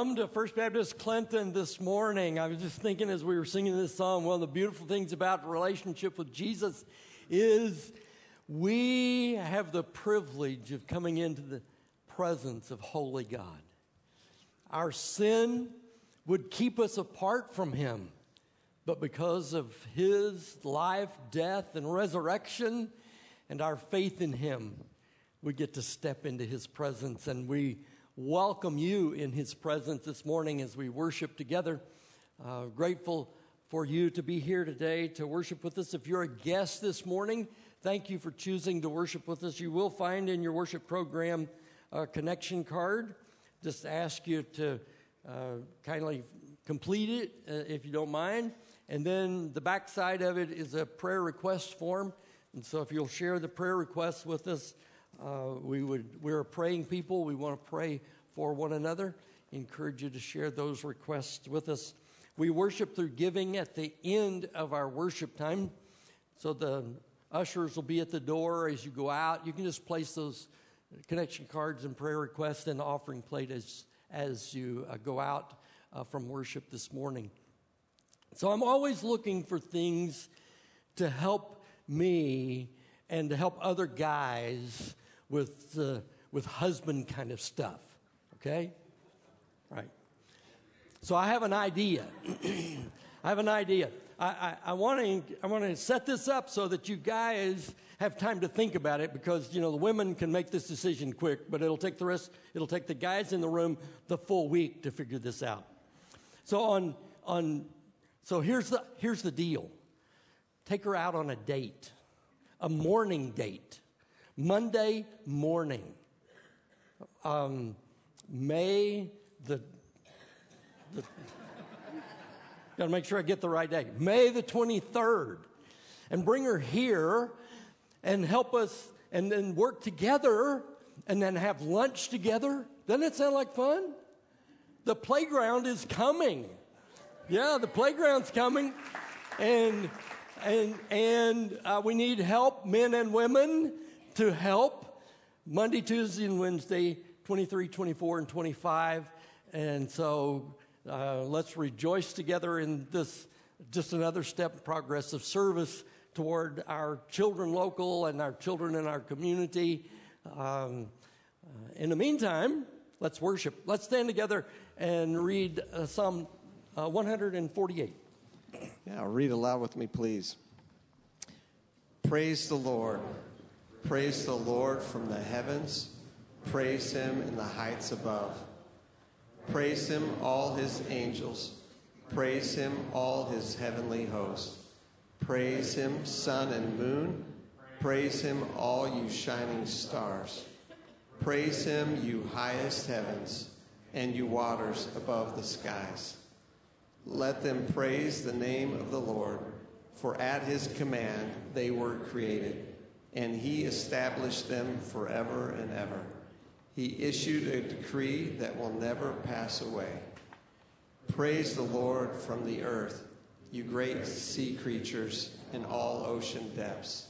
welcome to First Baptist Clinton this morning. I was just thinking as we were singing this song, one of the beautiful things about relationship with Jesus is we have the privilege of coming into the presence of holy God. Our sin would keep us apart from him, but because of his life, death, and resurrection and our faith in him, we get to step into his presence and we welcome you in his presence this morning as we worship together. Uh, grateful for you to be here today to worship with us. If you're a guest this morning, thank you for choosing to worship with us. You will find in your worship program a connection card. Just ask you to uh, kindly complete it uh, if you don't mind. And then the back side of it is a prayer request form. And so if you'll share the prayer requests with us, uh, we would, we're praying people. We want to pray for one another. Encourage you to share those requests with us. We worship through giving at the end of our worship time. So the ushers will be at the door as you go out. You can just place those connection cards and prayer requests in the offering plate as, as you uh, go out uh, from worship this morning. So I'm always looking for things to help me and to help other guys with, uh, with husband kind of stuff. Okay? Right. So I have an idea. I have an idea. I, I, I want to I want to set this up so that you guys have time to think about it because you know the women can make this decision quick, but it'll take the rest. It'll take the guys in the room the full week to figure this out. So on on so here's the here's the deal. Take her out on a date, a morning date. Monday morning, um, May the, the got to make sure I get the right day, May the 23rd, and bring her here and help us and then work together and then have lunch together. Doesn't it sound like fun? The playground is coming. Yeah, the playground's coming. And and and uh, we need help, men and women to help Monday, Tuesday, and Wednesday, 23, 24, and 25. And so uh, let's rejoice together in this, just another step in progress of service toward our children local and our children in our community. Um, uh, in the meantime, let's worship. Let's stand together and read uh, Psalm uh, 148. Yeah, read aloud with me, please. Praise the Lord. Praise the Lord from the heavens. Praise him in the heights above. Praise him, all his angels. Praise him, all his heavenly hosts. Praise him, sun and moon. Praise him, all you shining stars. Praise him, you highest heavens, and you waters above the skies. Let them praise the name of the Lord, for at his command they were created and he established them forever and ever. He issued a decree that will never pass away. Praise the Lord from the earth, you great sea creatures in all ocean depths.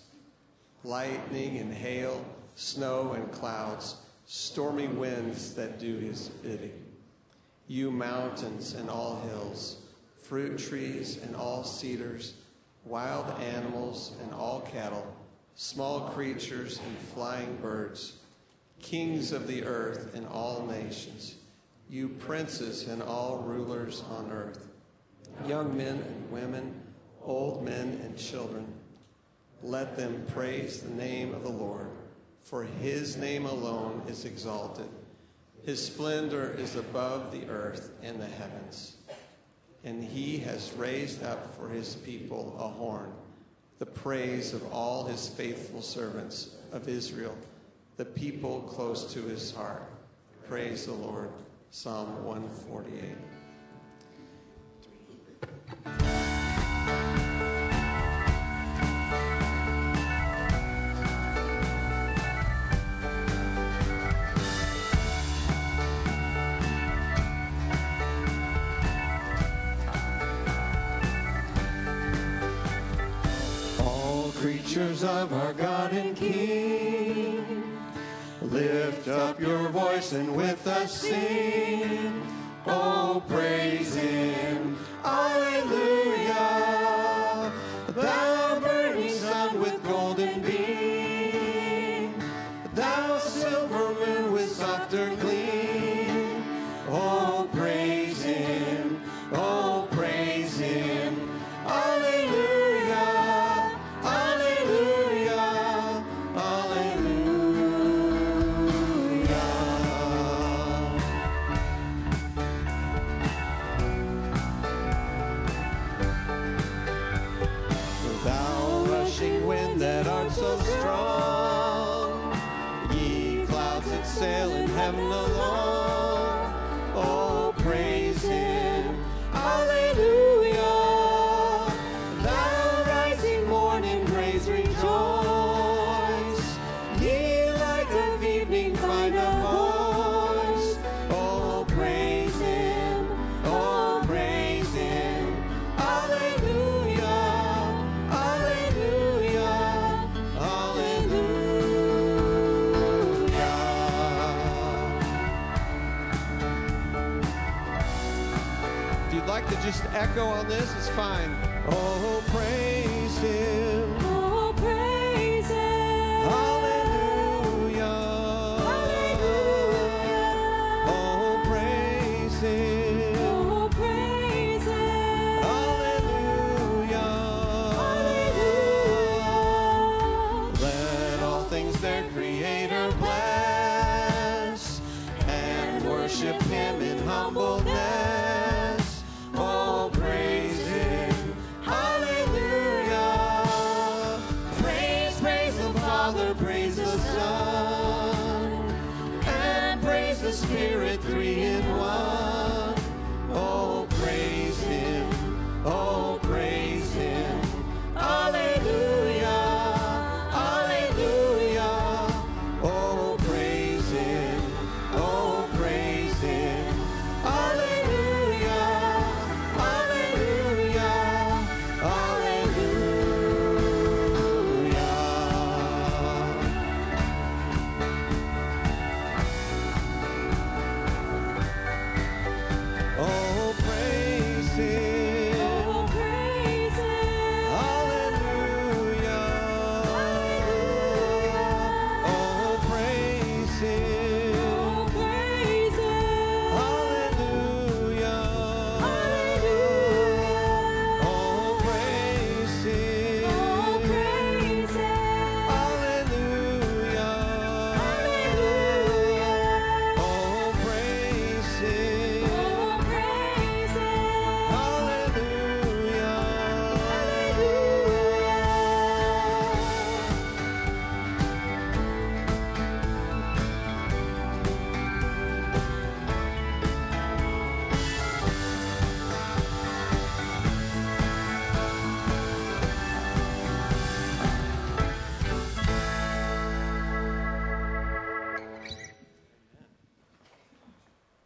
Lightning and hail, snow and clouds, stormy winds that do his bidding. You mountains and all hills, fruit trees and all cedars, wild animals and all cattle small creatures and flying birds, kings of the earth and all nations, you princes and all rulers on earth, young men and women, old men and children. Let them praise the name of the Lord, for his name alone is exalted. His splendor is above the earth and the heavens. And he has raised up for his people a horn the praise of all his faithful servants of Israel, the people close to his heart. Praise the Lord. Psalm 148. Creatures of our God and King. Lift up your voice and with us sing. Oh, praise him. Alleluia.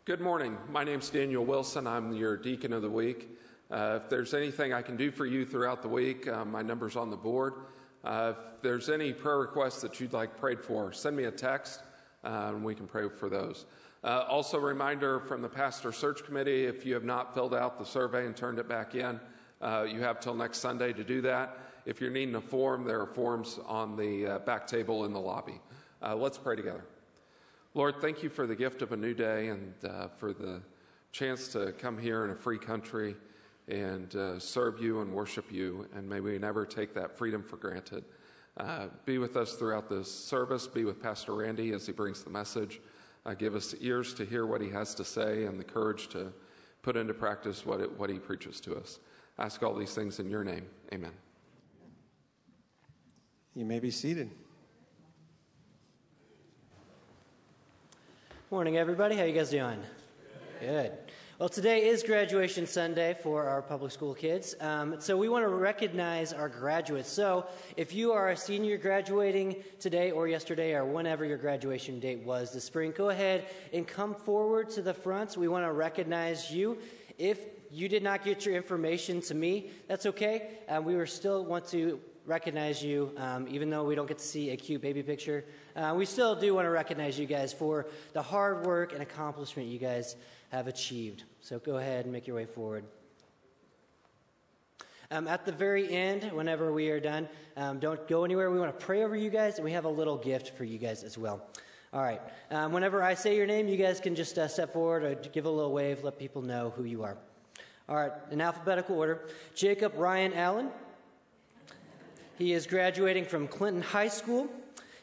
Good morning. My name's Daniel Wilson. I'm your deacon of the week. Uh, if there's anything I can do for you throughout the week, uh, my number's on the board. Uh, if there's any prayer requests that you'd like prayed for, send me a text uh, and we can pray for those. Uh, also, a reminder from the Pastor Search Committee if you have not filled out the survey and turned it back in, uh, you have till next Sunday to do that. If you're needing a form, there are forms on the back table in the lobby. Let's pray together. Lord, thank you for the gift of a new day and uh, for the chance to come here in a free country and uh, serve you and worship you. And may we never take that freedom for granted. Uh, be with us throughout this service. Be with Pastor Randy as he brings the message. Uh, give us ears to hear what he has to say and the courage to put into practice what, it, what he preaches to us. Ask all these things in your name. Amen. You may be seated. Morning, everybody. How you guys doing? Good. Well, today is graduation Sunday for our public school kids. Um, so we want to recognize our graduates. So if you are a senior graduating today or yesterday or whenever your graduation date was this spring, go ahead and come forward to the front. We want to recognize you. If you did not get your information to me, that's okay. Um, we were still want to recognize you, um, even though we don't get to see a cute baby picture. Uh, we still do want to recognize you guys for the hard work and accomplishment you guys have achieved. So go ahead and make your way forward. Um, at the very end, whenever we are done, um, don't go anywhere. We want to pray over you guys, and we have a little gift for you guys as well. All right. Um, whenever I say your name, you guys can just uh, step forward or give a little wave, let people know who you are. All right. In alphabetical order Jacob Ryan Allen. He is graduating from Clinton High School.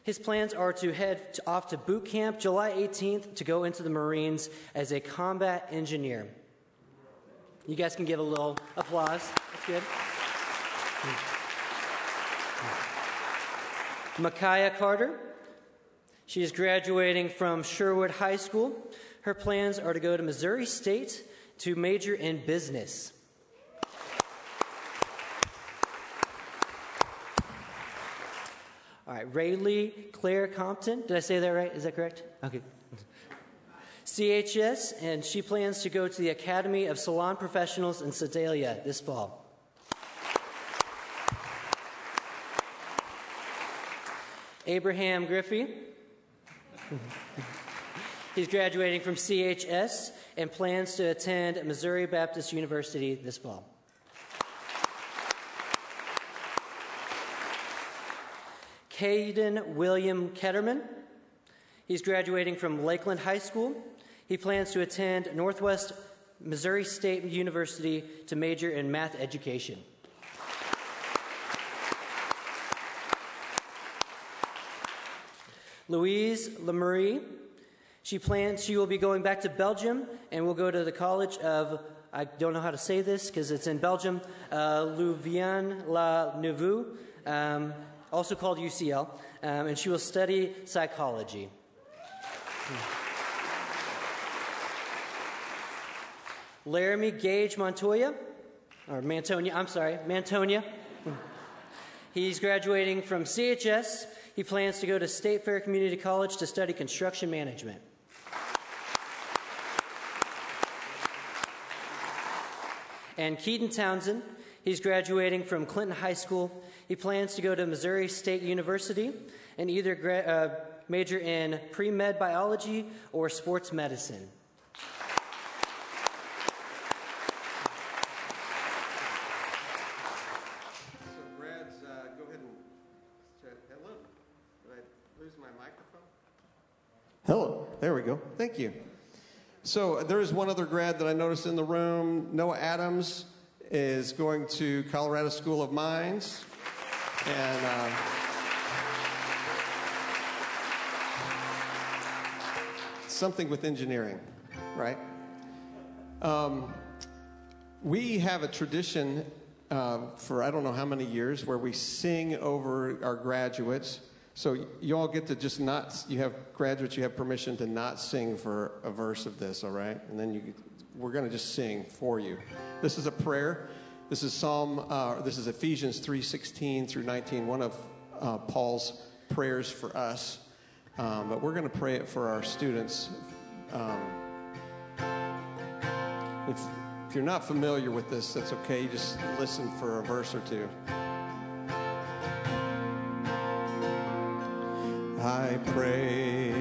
His plans are to head off to boot camp July 18th to go into the Marines as a combat engineer. You guys can give a little applause. That's good. Micaiah Carter. She is graduating from Sherwood High School. Her plans are to go to Missouri State to major in business. Right, Rayleigh Claire Compton. Did I say that right? Is that correct? Okay. CHS, and she plans to go to the Academy of Salon Professionals in Sedalia this fall. Abraham Griffey. He's graduating from CHS and plans to attend Missouri Baptist University this fall. Caden William Ketterman. He's graduating from Lakeland High School. He plans to attend Northwest Missouri State University to major in math education. Louise Lemery. She plans she will be going back to Belgium and will go to the College of I don't know how to say this because it's in Belgium, uh, Louvain la Neuve, um, also called UCL, um, and she will study psychology. Laramie Gage Montoya, or Mantonia, I'm sorry, Mantonia. He's graduating from CHS. He plans to go to State Fair Community College to study construction management. And Keaton Townsend, he's graduating from Clinton High School. He plans to go to Missouri State University and either gra- uh, major in pre med biology or sports medicine. So, grads, uh, go ahead and say hello. Did I lose my microphone? Hello. There we go. Thank you. So, there is one other grad that I noticed in the room. Noah Adams is going to Colorado School of Mines. And. Uh, something with engineering, right? Um, we have a tradition uh, for I don't know how many years where we sing over our graduates. So you all get to just not, you have graduates, you have permission to not sing for a verse of this, all right? And then you, we're going to just sing for you. This is a prayer. This is Psalm, uh, this is Ephesians 3.16 through 19, one of uh, Paul's prayers for us. Um, but we're going to pray it for our students. Um, if, if you're not familiar with this, that's okay. You Just listen for a verse or two. I pray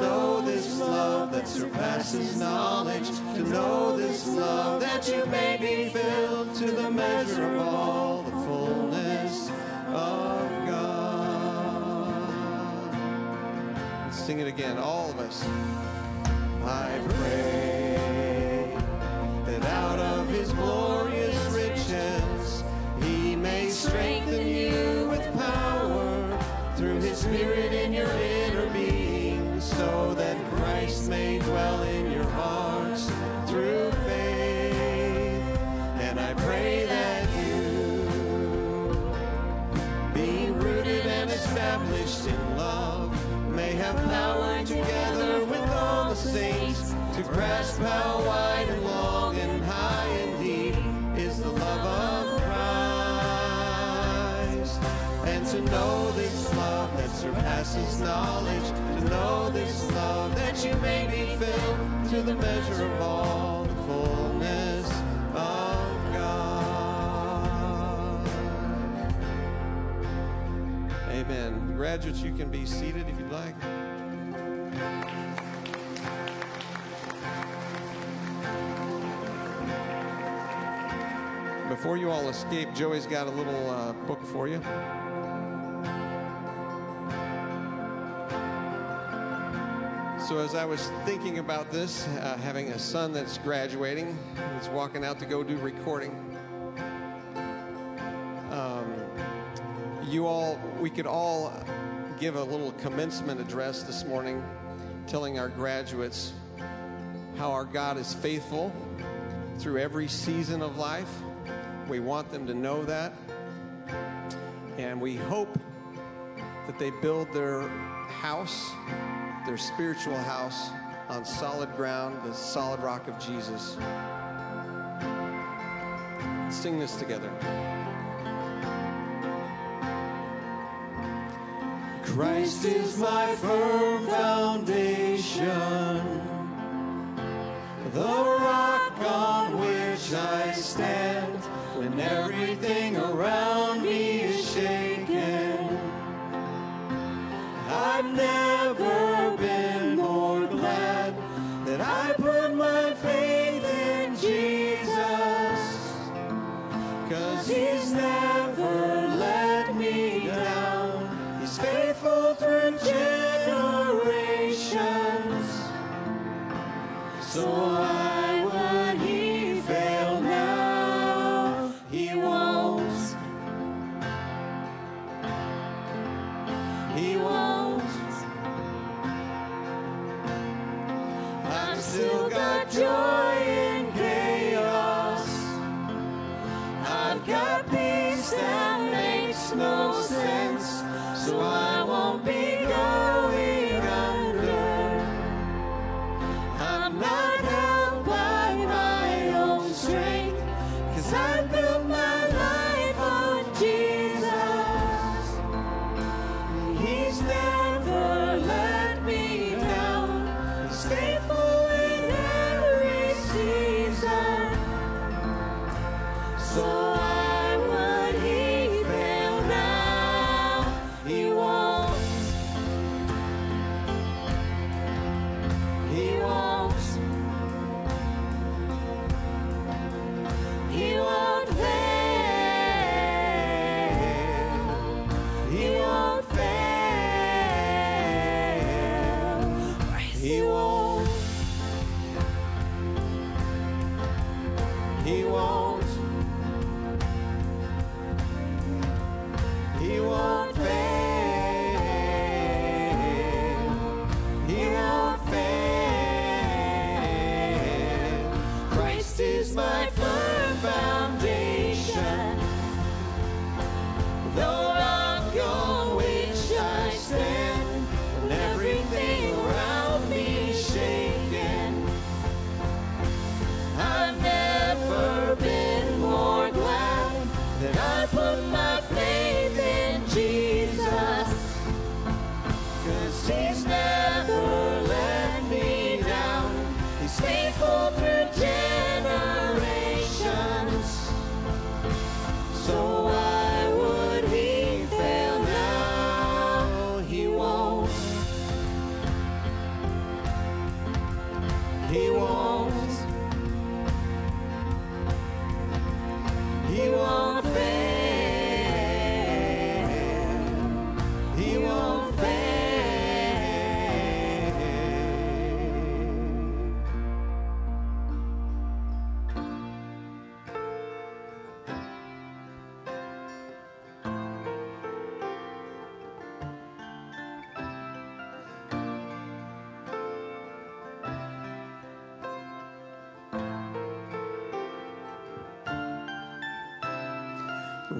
know this love that surpasses knowledge, to know this love that you may be filled to the measure of all the fullness of God. Let's sing it again, all of us. I pray that out of his glorious riches he may strengthen you with power through his spirit how wide and long and high and deep is the love of Christ. And to know this love that surpasses knowledge, to know this love that you may be filled to the measure of all the fullness of God. Amen. Graduates, you can be seated if you'd like. Before you all escape, Joey's got a little uh, book for you. So, as I was thinking about this, uh, having a son that's graduating, he's walking out to go do recording. Um, you all, we could all give a little commencement address this morning telling our graduates how our God is faithful through every season of life. We want them to know that. And we hope that they build their house, their spiritual house, on solid ground, the solid rock of Jesus. Sing this together. Christ is my firm foundation, the rock on which I stand when everything around me is shaken. I've never been more glad that I put my faith in Jesus. Cause he's never let me down. He's faithful through generations. So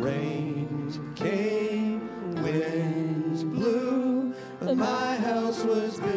rains came, winds blew, but my house was built.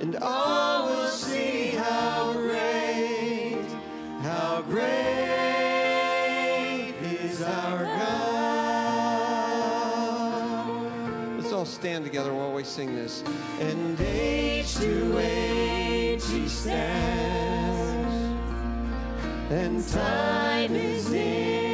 and all will see how great, how great is our God. Let's all stand together while we sing this. And age to age he stands, and time is near.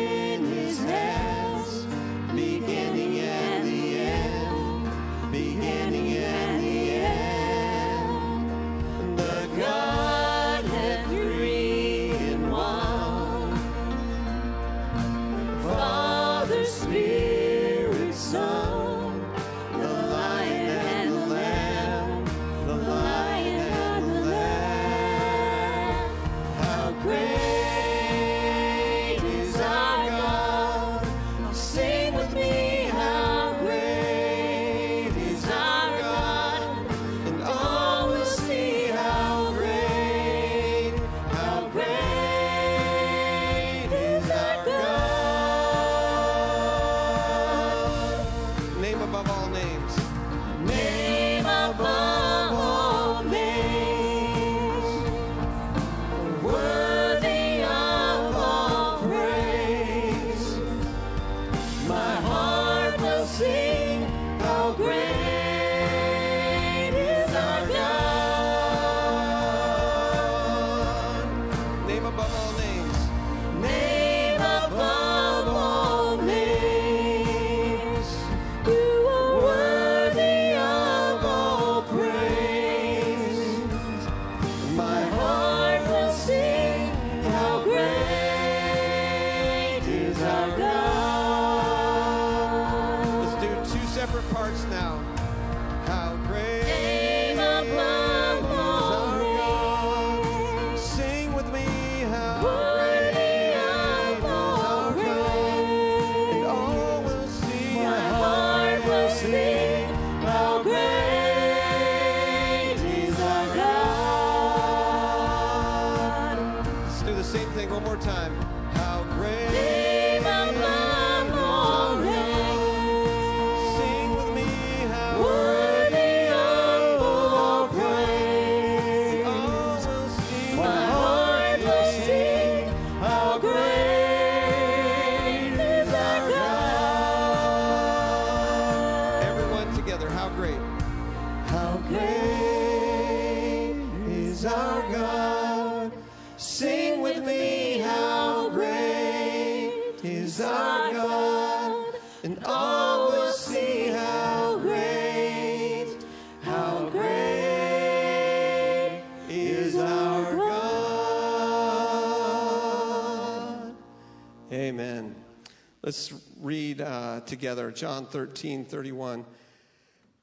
Together John 13, 31.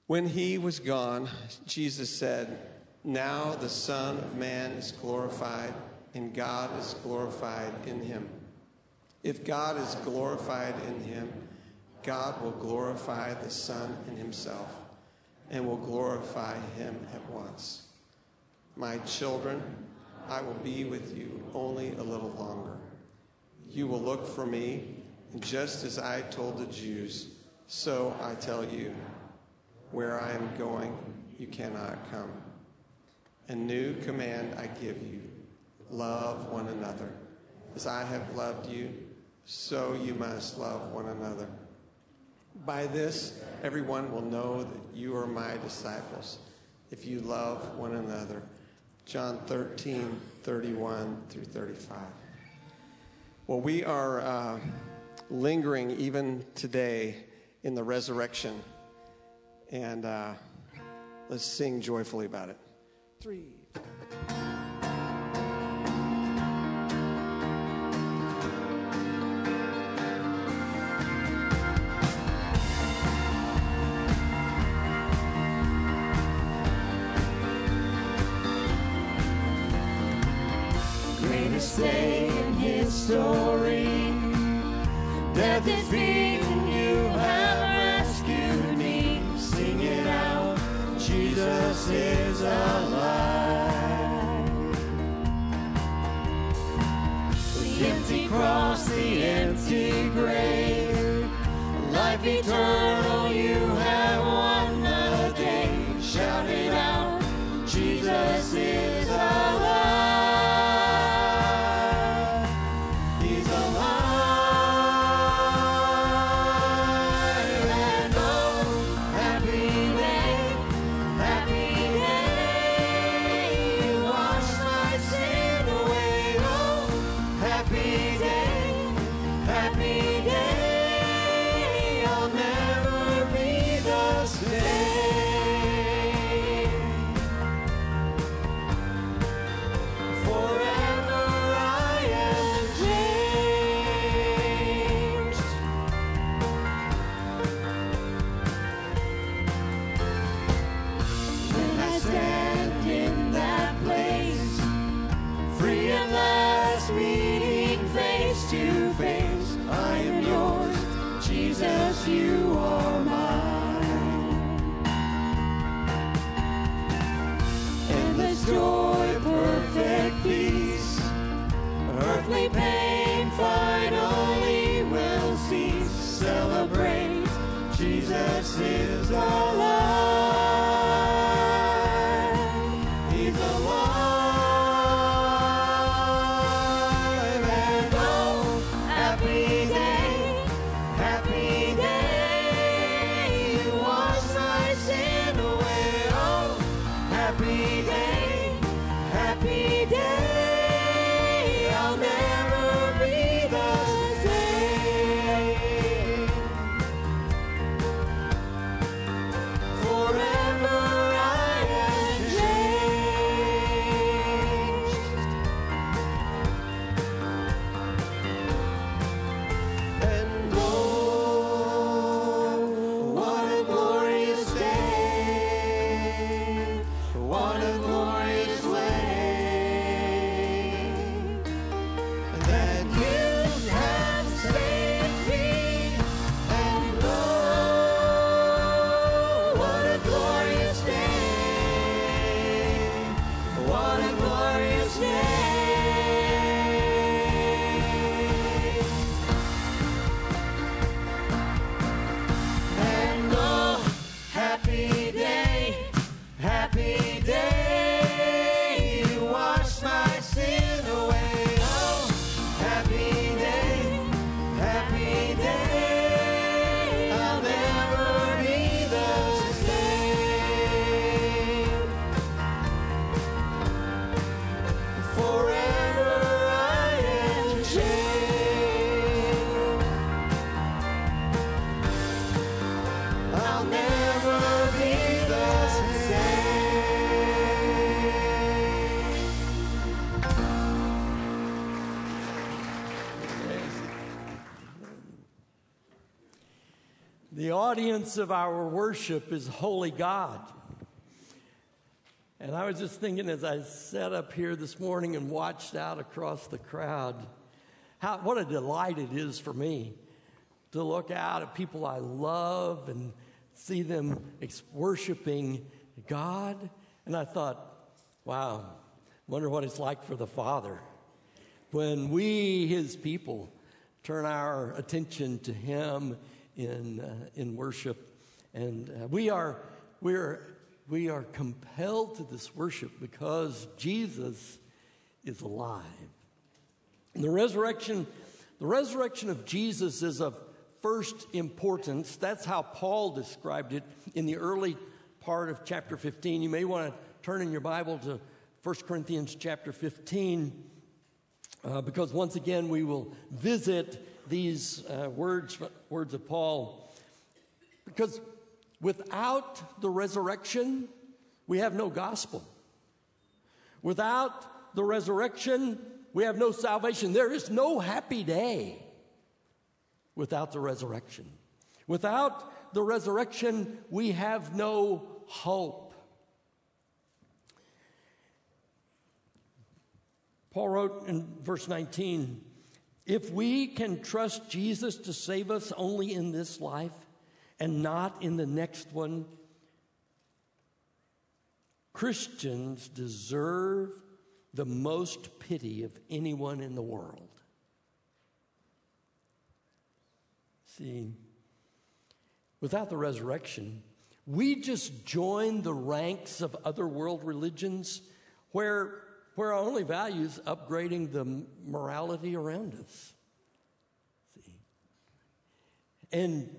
When he was gone, Jesus said, Now the Son of Man is glorified, and God is glorified in him. If God is glorified in him, God will glorify the Son in himself, and will glorify him at once. My children, I will be with you only a little longer. You will look for me, just as I told the Jews, so I tell you, where I am going, you cannot come. A new command I give you love one another. As I have loved you, so you must love one another. By this, everyone will know that you are my disciples, if you love one another. John 13, 31 through 35. Well, we are uh, lingering even today in the resurrection, and uh, let's sing joyfully about it. Three. Happy day, happy day. Of our worship is holy God. And I was just thinking as I sat up here this morning and watched out across the crowd, how, what a delight it is for me to look out at people I love and see them worshiping God. And I thought, wow, wonder what it's like for the Father when we, his people, turn our attention to him in, uh, in worship. And uh, we are, we are we are compelled to this worship because Jesus is alive. And the resurrection, the resurrection of Jesus is of first importance. That's how Paul described it in the early part of chapter 15. You may want to turn in your Bible to 1 Corinthians chapter 15, uh, because once again we will visit these uh, words, words of Paul. Because Without the resurrection, we have no gospel. Without the resurrection, we have no salvation. There is no happy day without the resurrection. Without the resurrection, we have no hope. Paul wrote in verse 19 If we can trust Jesus to save us only in this life, and not in the next one. Christians deserve the most pity of anyone in the world. See, without the resurrection, we just join the ranks of other world religions where, where our only value is upgrading the morality around us. See? And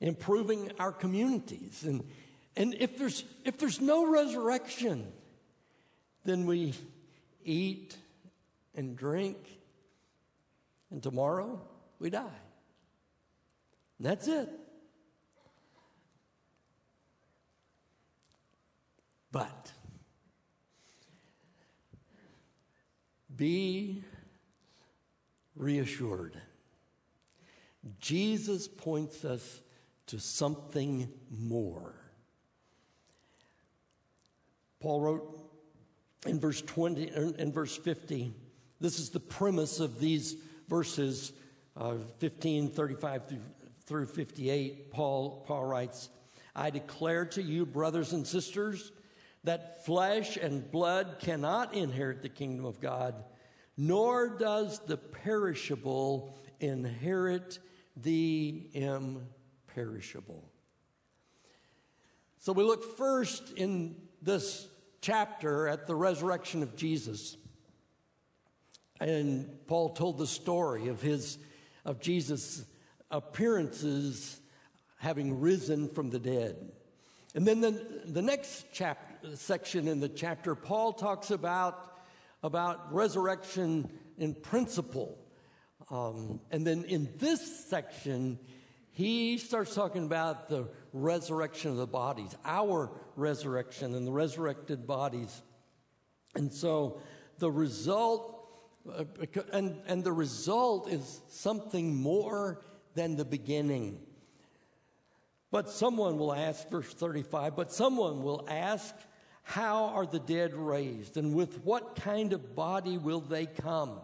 improving our communities. And, and if, there's, if there's no resurrection, then we eat and drink, and tomorrow we die. And that's it. But be reassured. Jesus points us to something more. Paul wrote in verse 20 in verse 50 this is the premise of these verses uh, 15 35 through, through 58 paul paul writes i declare to you brothers and sisters that flesh and blood cannot inherit the kingdom of god nor does the perishable inherit the imperishable. So we look first in this chapter at the resurrection of Jesus. And Paul told the story of his of Jesus' appearances having risen from the dead. And then the, the next chapter, section in the chapter, Paul talks about, about resurrection in principle. Um, and then in this section, he starts talking about the resurrection of the bodies, our resurrection and the resurrected bodies. And so the result, uh, and, and the result is something more than the beginning. But someone will ask, verse 35, but someone will ask, How are the dead raised? And with what kind of body will they come?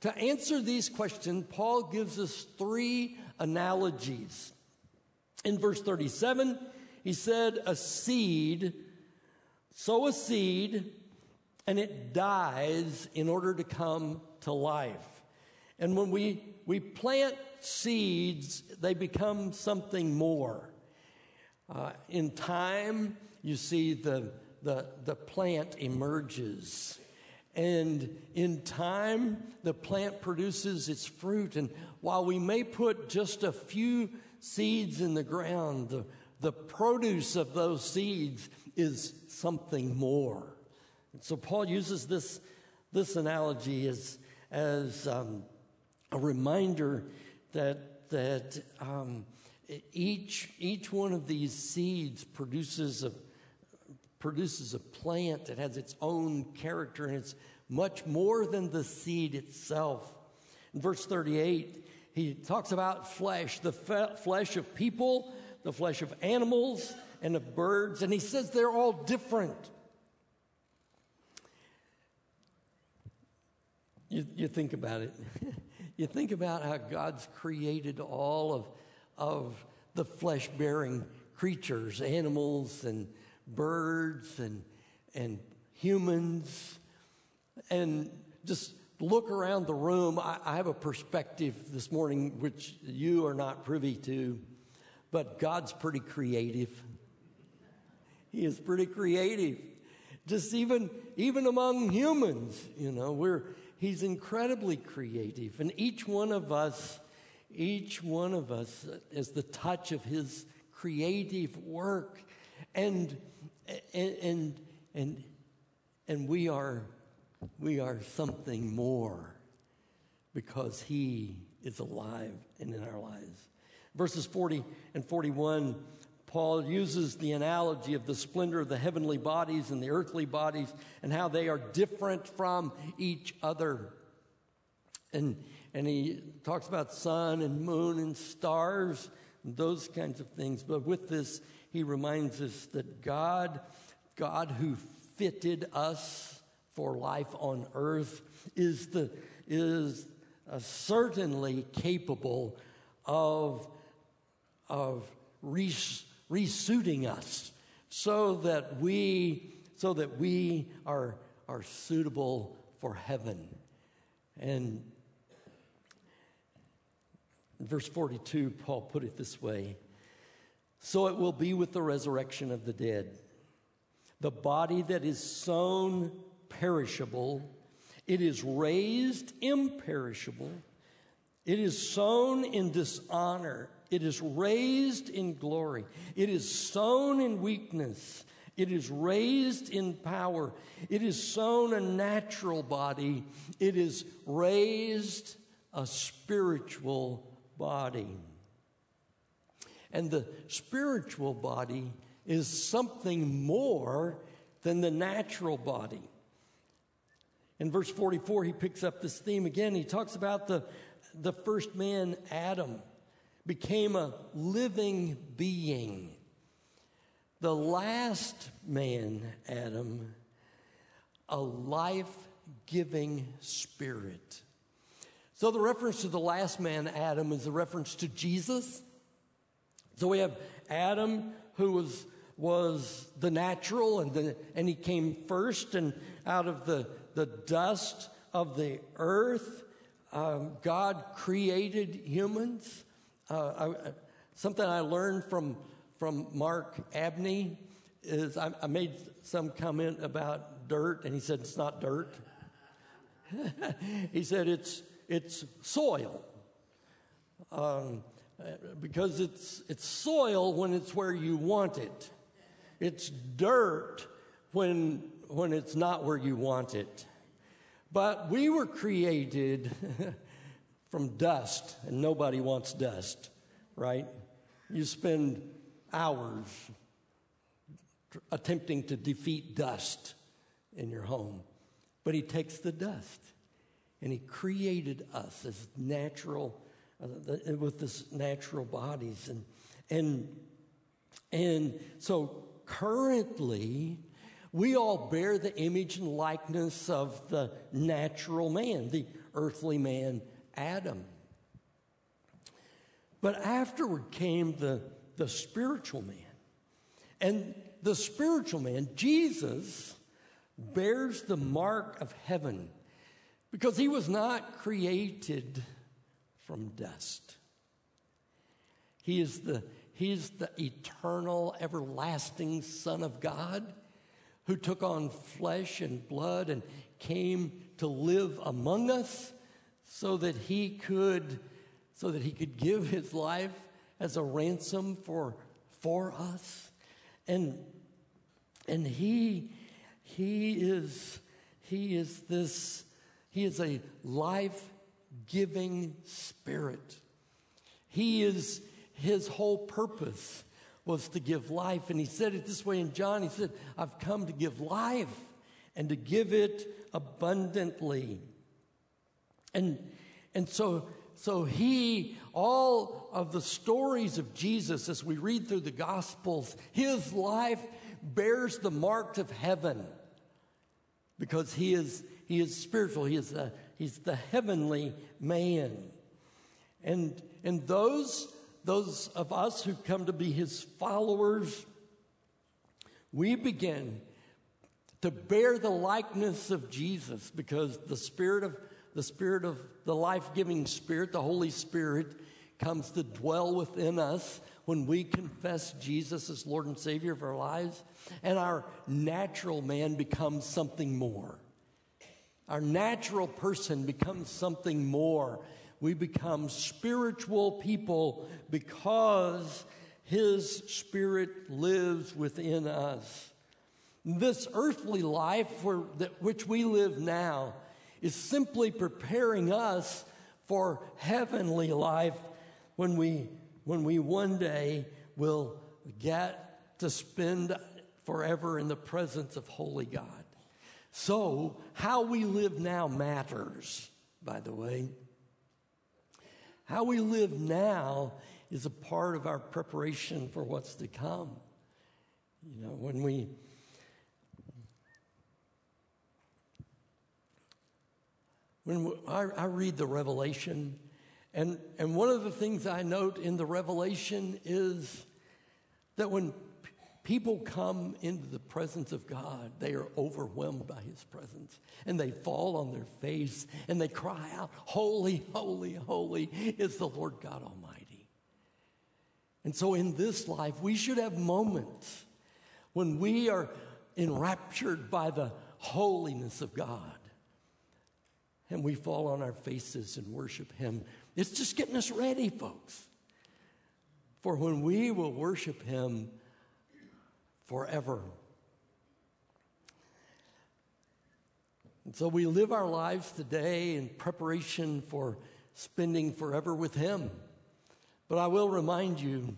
To answer these questions, Paul gives us three analogies. In verse 37, he said, A seed, sow a seed, and it dies in order to come to life. And when we, we plant seeds, they become something more. Uh, in time, you see the, the, the plant emerges. And in time, the plant produces its fruit. And while we may put just a few seeds in the ground, the, the produce of those seeds is something more. And so Paul uses this, this analogy as, as um, a reminder that, that um, each, each one of these seeds produces a, produces a plant that has its own character and it's much more than the seed itself. In verse 38, he talks about flesh, the flesh of people, the flesh of animals, and of birds, and he says they're all different. You, you think about it. you think about how God's created all of, of the flesh bearing creatures, animals, and birds, and, and humans, and just look around the room. I, I have a perspective this morning which you are not privy to, but God's pretty creative. He is pretty creative. Just even even among humans, you know, we're he's incredibly creative. And each one of us, each one of us is the touch of his creative work. And and and and, we are we are something more because he is alive and in our lives. Verses 40 and 41 Paul uses the analogy of the splendor of the heavenly bodies and the earthly bodies and how they are different from each other. And, and he talks about sun and moon and stars and those kinds of things. But with this, he reminds us that God, God who fitted us for life on earth, is, the, is uh, certainly capable of, of res- resuiting us so that we so that we are are suitable for heaven. And in verse 42 paul put it this way so it will be with the resurrection of the dead the body that is sown perishable it is raised imperishable it is sown in dishonor it is raised in glory. It is sown in weakness. It is raised in power. It is sown a natural body. It is raised a spiritual body. And the spiritual body is something more than the natural body. In verse 44, he picks up this theme again. He talks about the, the first man, Adam became a living being. The last man, Adam, a life giving spirit. So the reference to the last man, Adam, is a reference to Jesus. So we have Adam, who was, was the natural, and, the, and he came first, and out of the, the dust of the earth, um, God created humans. Uh, I, something I learned from, from Mark Abney is I, I made some comment about dirt, and he said it's not dirt. he said it's, it's soil. Um, because it's, it's soil when it's where you want it. It's dirt when, when it's not where you want it. But we were created from dust, and nobody wants dust, right? You spend hours attempting to defeat dust in your home. But he takes the dust and he created us as natural, uh, with this natural bodies. And, and, and so currently, we all bear the image and likeness of the natural man, the earthly man Adam. But afterward came the, the spiritual man. And the spiritual man, Jesus, bears the mark of heaven because he was not created from dust. He is the, he is the eternal, everlasting Son of God who took on flesh and blood and came to live among us so that he could so that he could give his life as a ransom for for us and and he he is he is this he is a life-giving spirit. He is his whole purpose was to give life. And he said it this way in John. He said I've come to give life and to give it abundantly. And, and so, so he, all of the stories of Jesus as we read through the Gospels, his life bears the marks of heaven because he is, he is spiritual. He is a, he's the heavenly man. And, and those, those of us who come to be his followers, we begin to bear the likeness of Jesus because the spirit of the spirit of the life-giving spirit, the Holy Spirit comes to dwell within us when we confess Jesus as Lord and Savior of our lives, and our natural man becomes something more. Our natural person becomes something more. We become spiritual people because His Spirit lives within us. This earthly life for which we live now is simply preparing us for heavenly life when we when we one day will get to spend forever in the presence of holy God. So, how we live now matters, by the way. How we live now is a part of our preparation for what's to come. You know, when we when I, I, read the Revelation, and, and one of the things I note in the Revelation is that when people come into the presence of God, they are overwhelmed by His presence, and they fall on their face and they cry out, Holy, holy, holy is the Lord God Almighty. And so in this life, we should have moments when we are enraptured by the holiness of God and we fall on our faces and worship Him. It's just getting us ready, folks, for when we will worship Him forever. And so we live our lives today in preparation for spending forever with Him. But I will remind you,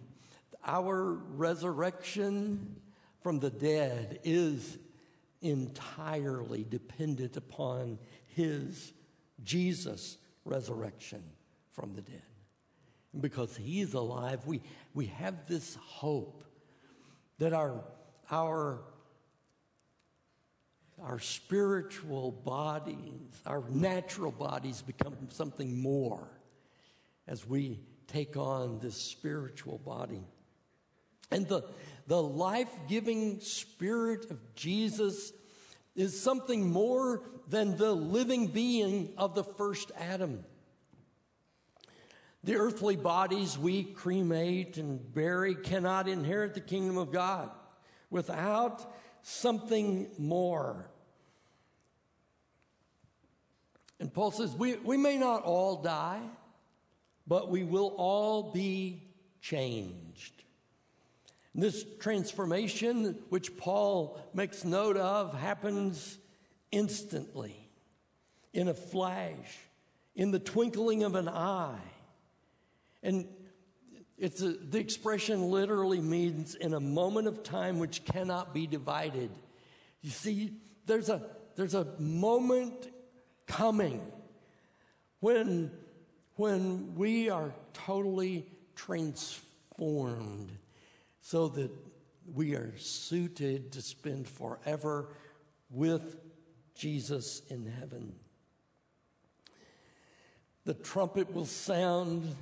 our resurrection from the dead is entirely dependent upon His Jesus' resurrection from the dead. And because he's alive, we, we have this hope that our, our, our spiritual bodies, our natural bodies become something more as we take on this spiritual body. And the, the life giving spirit of Jesus is something more than the living being of the first Adam. The earthly bodies we cremate and bury cannot inherit the kingdom of God without something more. And Paul says, we, we may not all die, but we will all be changed. This transformation, which Paul makes note of, happens instantly, in a flash, in the twinkling of an eye. And it's a, the expression literally means in a moment of time which cannot be divided. You see, there's a, there's a moment coming when, when we are totally transformed so that we are suited to spend forever with Jesus in heaven. The trumpet will sound,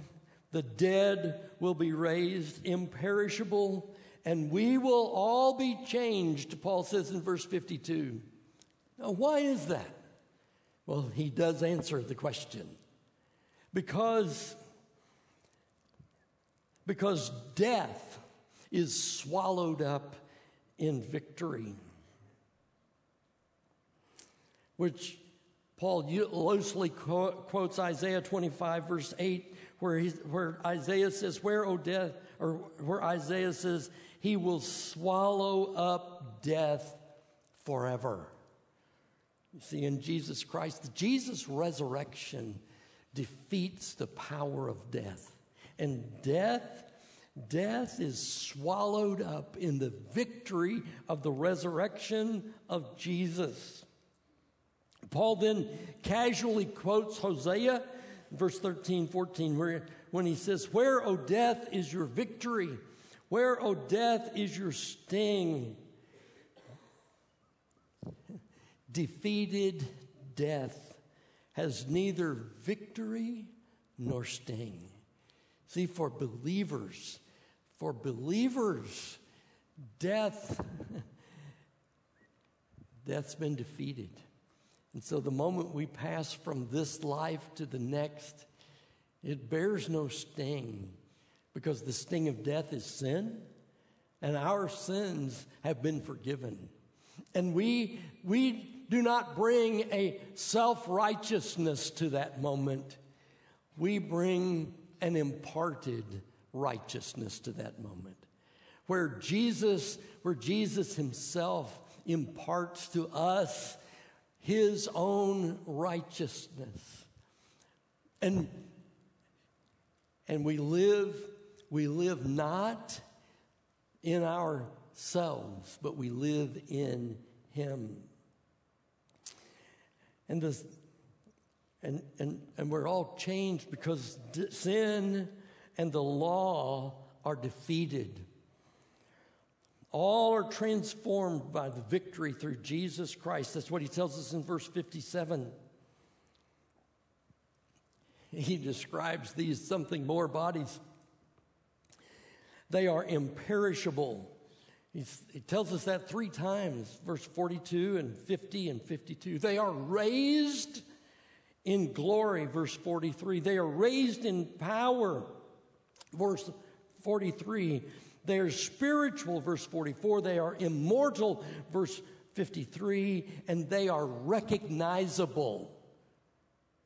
the dead will be raised imperishable, and we will all be changed, Paul says in verse 52. Now, why is that? Well, he does answer the question. Because, because death is swallowed up in victory. Which Paul loosely quotes Isaiah 25, verse 8, where, he, where Isaiah says, Where, O death, or where Isaiah says, He will swallow up death forever. You see, in Jesus Christ, Jesus' resurrection defeats the power of death. And death Death is swallowed up in the victory of the resurrection of Jesus. Paul then casually quotes Hosea verse 13, 14, where, when he says, Where, O death, is your victory? Where, O death, is your sting? Defeated death has neither victory nor sting. See, for believers, for believers, death, death's been defeated. And so the moment we pass from this life to the next, it bears no sting because the sting of death is sin, and our sins have been forgiven. And we, we do not bring a self righteousness to that moment. We bring an imparted righteousness to that moment. Where Jesus, where Jesus himself imparts to us his own righteousness. And, and we live, we live not in ourselves, but we live in him. And, this, and, and, and we're all changed because sin and the law are defeated. All are transformed by the victory through Jesus Christ. That's what he tells us in verse 57. He describes these something more bodies. They are imperishable. He's, he tells us that three times, verse 42 and 50 and 52. They are raised in glory, verse 43. They are raised in power, verse 43. They are spiritual, verse 44. They are immortal, verse 53. And they are recognizable.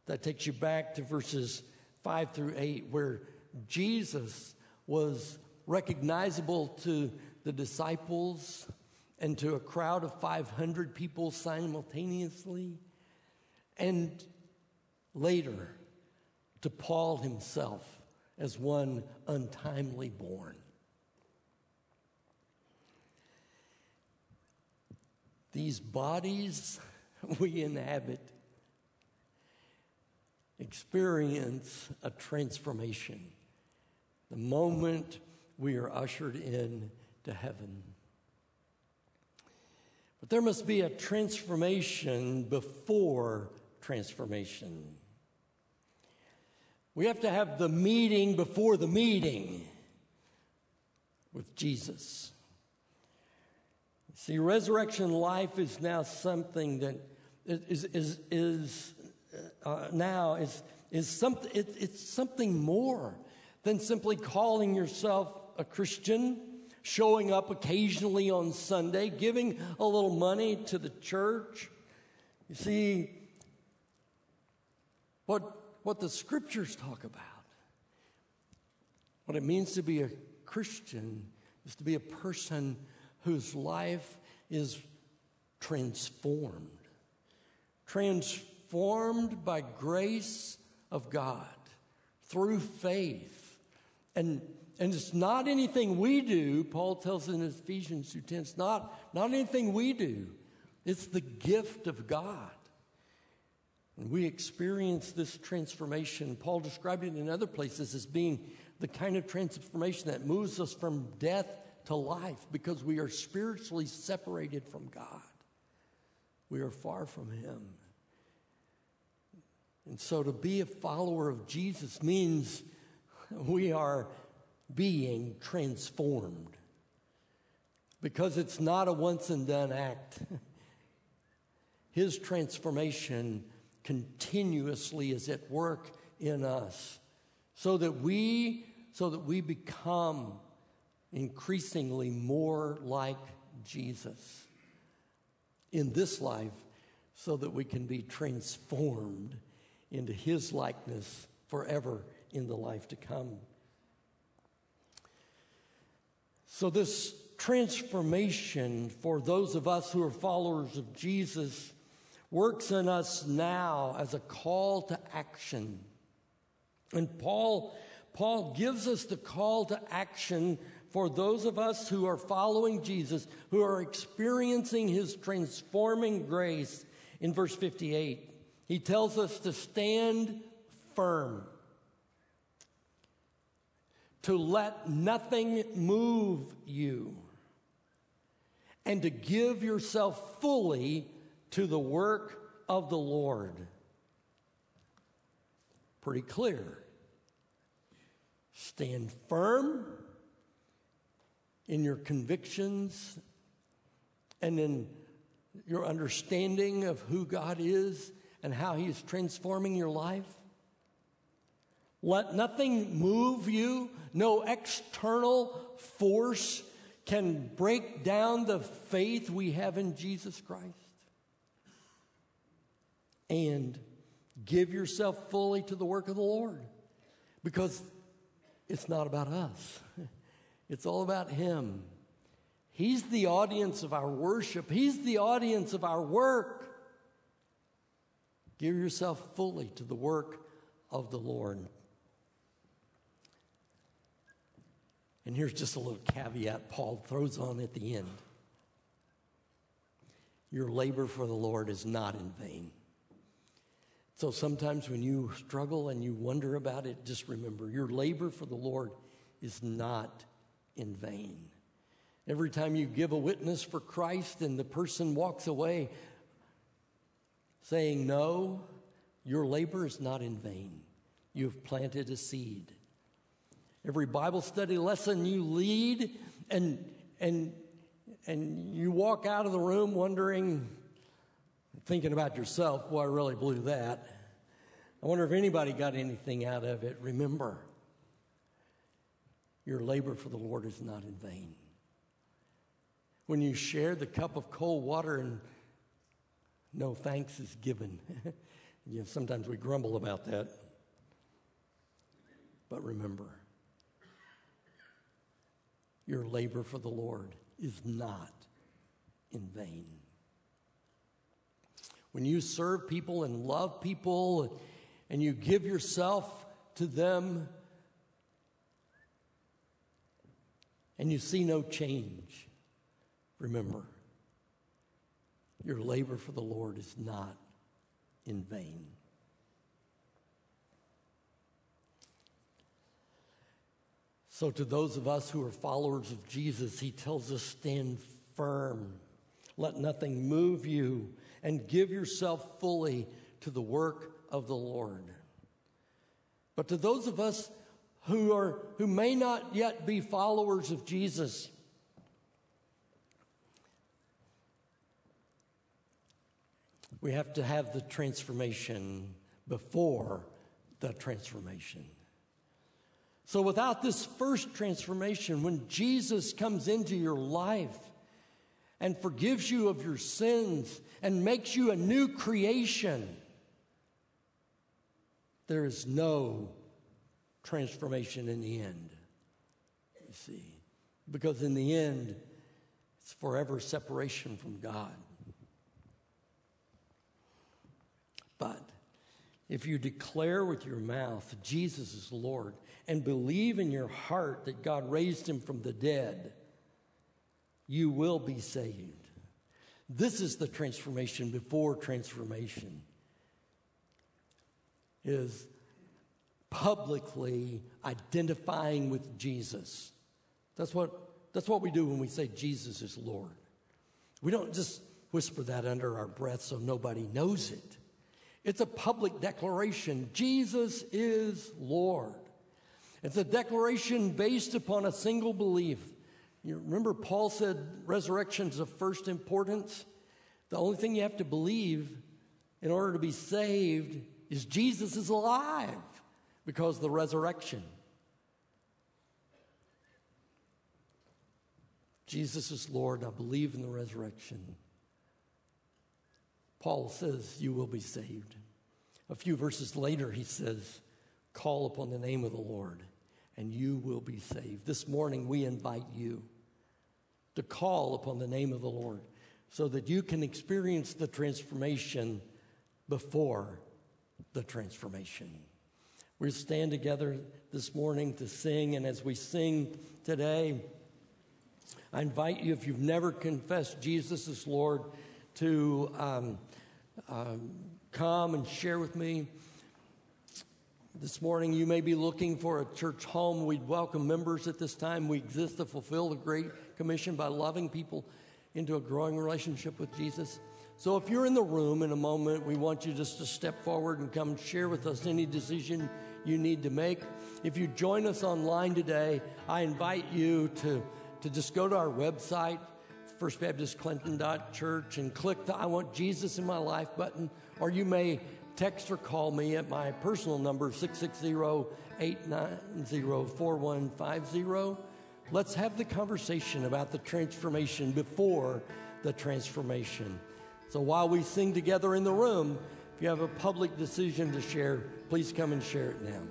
That takes you back to verses 5 through 8, where Jesus was recognizable to the disciples and to a crowd of 500 people simultaneously. And later, to Paul himself as one untimely born. These bodies we inhabit experience a transformation. The moment we are ushered in to heaven. But there must be a transformation before transformation. We have to have the meeting before the meeting with Jesus. See, resurrection life is now something that is, is, is uh, now is, is something, it, it's something more than simply calling yourself a Christian, showing up occasionally on Sunday, giving a little money to the church. You see, what, what the scriptures talk about, what it means to be a Christian is to be a person whose life is transformed. Transformed by grace of God through faith. And and it's not anything we do, Paul tells in Ephesians 2.10, it's not, not anything we do. It's the gift of God. And we experience this transformation. Paul described it in other places as being the kind of transformation that moves us from death to life because we are spiritually separated from God. We are far from Him. And so to be a follower of Jesus means we are being transformed. Because it's not a once and done act. His transformation continuously is at work in us so that we so that we become increasingly more like Jesus in this life so that we can be transformed into his likeness forever in the life to come. So, this transformation for those of us who are followers of Jesus works in us now as a call to action. And Paul, Paul gives us the call to action for those of us who are following Jesus, who are experiencing his transforming grace in verse 58. He tells us to stand firm. To let nothing move you. And to give yourself fully to the work of the Lord. Pretty clear. Stand firm in your convictions and in your understanding of who God is and how He is transforming your life. Let nothing move you, no external force can break down the faith we have in Jesus Christ. And give yourself fully to the work of the Lord because it's not about us, it's all about Him. He's the audience of our worship, He's the audience of our work. Give yourself fully to the work of the Lord. And here's just a little caveat Paul throws on at the end Your labor for the Lord is not in vain. So sometimes when you struggle and you wonder about it, just remember your labor for the Lord is not in vain. Every time you give a witness for Christ and the person walks away saying no, your labor is not in vain. You've planted a seed. Every Bible study lesson you lead and and and you walk out of the room wondering thinking about yourself, well, I really blew that. I wonder if anybody got anything out of it. Remember, your labor for the Lord is not in vain. When you share the cup of cold water and no thanks is given, you know, sometimes we grumble about that. But remember, your labor for the Lord is not in vain when you serve people and love people and you give yourself to them and you see no change, remember, your labor for the Lord is not in vain. So, to those of us who are followers of Jesus, he tells us stand firm. Let nothing move you and give yourself fully to the work of the Lord. But to those of us who are who may not yet be followers of Jesus, we have to have the transformation before the transformation. So, without this first transformation, when Jesus comes into your life, and forgives you of your sins and makes you a new creation, there is no transformation in the end. You see, because in the end, it's forever separation from God. But if you declare with your mouth Jesus is Lord and believe in your heart that God raised him from the dead, you will be saved. This is the transformation before transformation is publicly identifying with Jesus. That's what, that's what we do when we say Jesus is Lord. We don't just whisper that under our breath so nobody knows it. It's a public declaration Jesus is Lord. It's a declaration based upon a single belief you remember, Paul said resurrection is of first importance. The only thing you have to believe in order to be saved is Jesus is alive because the resurrection. Jesus is Lord. I believe in the resurrection. Paul says, You will be saved. A few verses later, he says, Call upon the name of the Lord, and you will be saved. This morning, we invite you to call upon the name of the Lord so that you can experience the transformation before the transformation. We stand together this morning to sing, and as we sing today, I invite you, if you've never confessed Jesus as Lord, to um, um, come and share with me. This morning, you may be looking for a church home. We'd welcome members at this time. We exist to fulfill the Great Commission by loving people into a growing relationship with Jesus. So, if you're in the room in a moment, we want you just to step forward and come share with us any decision you need to make. If you join us online today, I invite you to, to just go to our website, firstbaptistclinton.church, and click the I Want Jesus in My Life button, or you may text or call me at my personal number, 660-890-4150. Let's have the conversation about the transformation before the transformation. So while we sing together in the room, if you have a public decision to share, please come and share it now.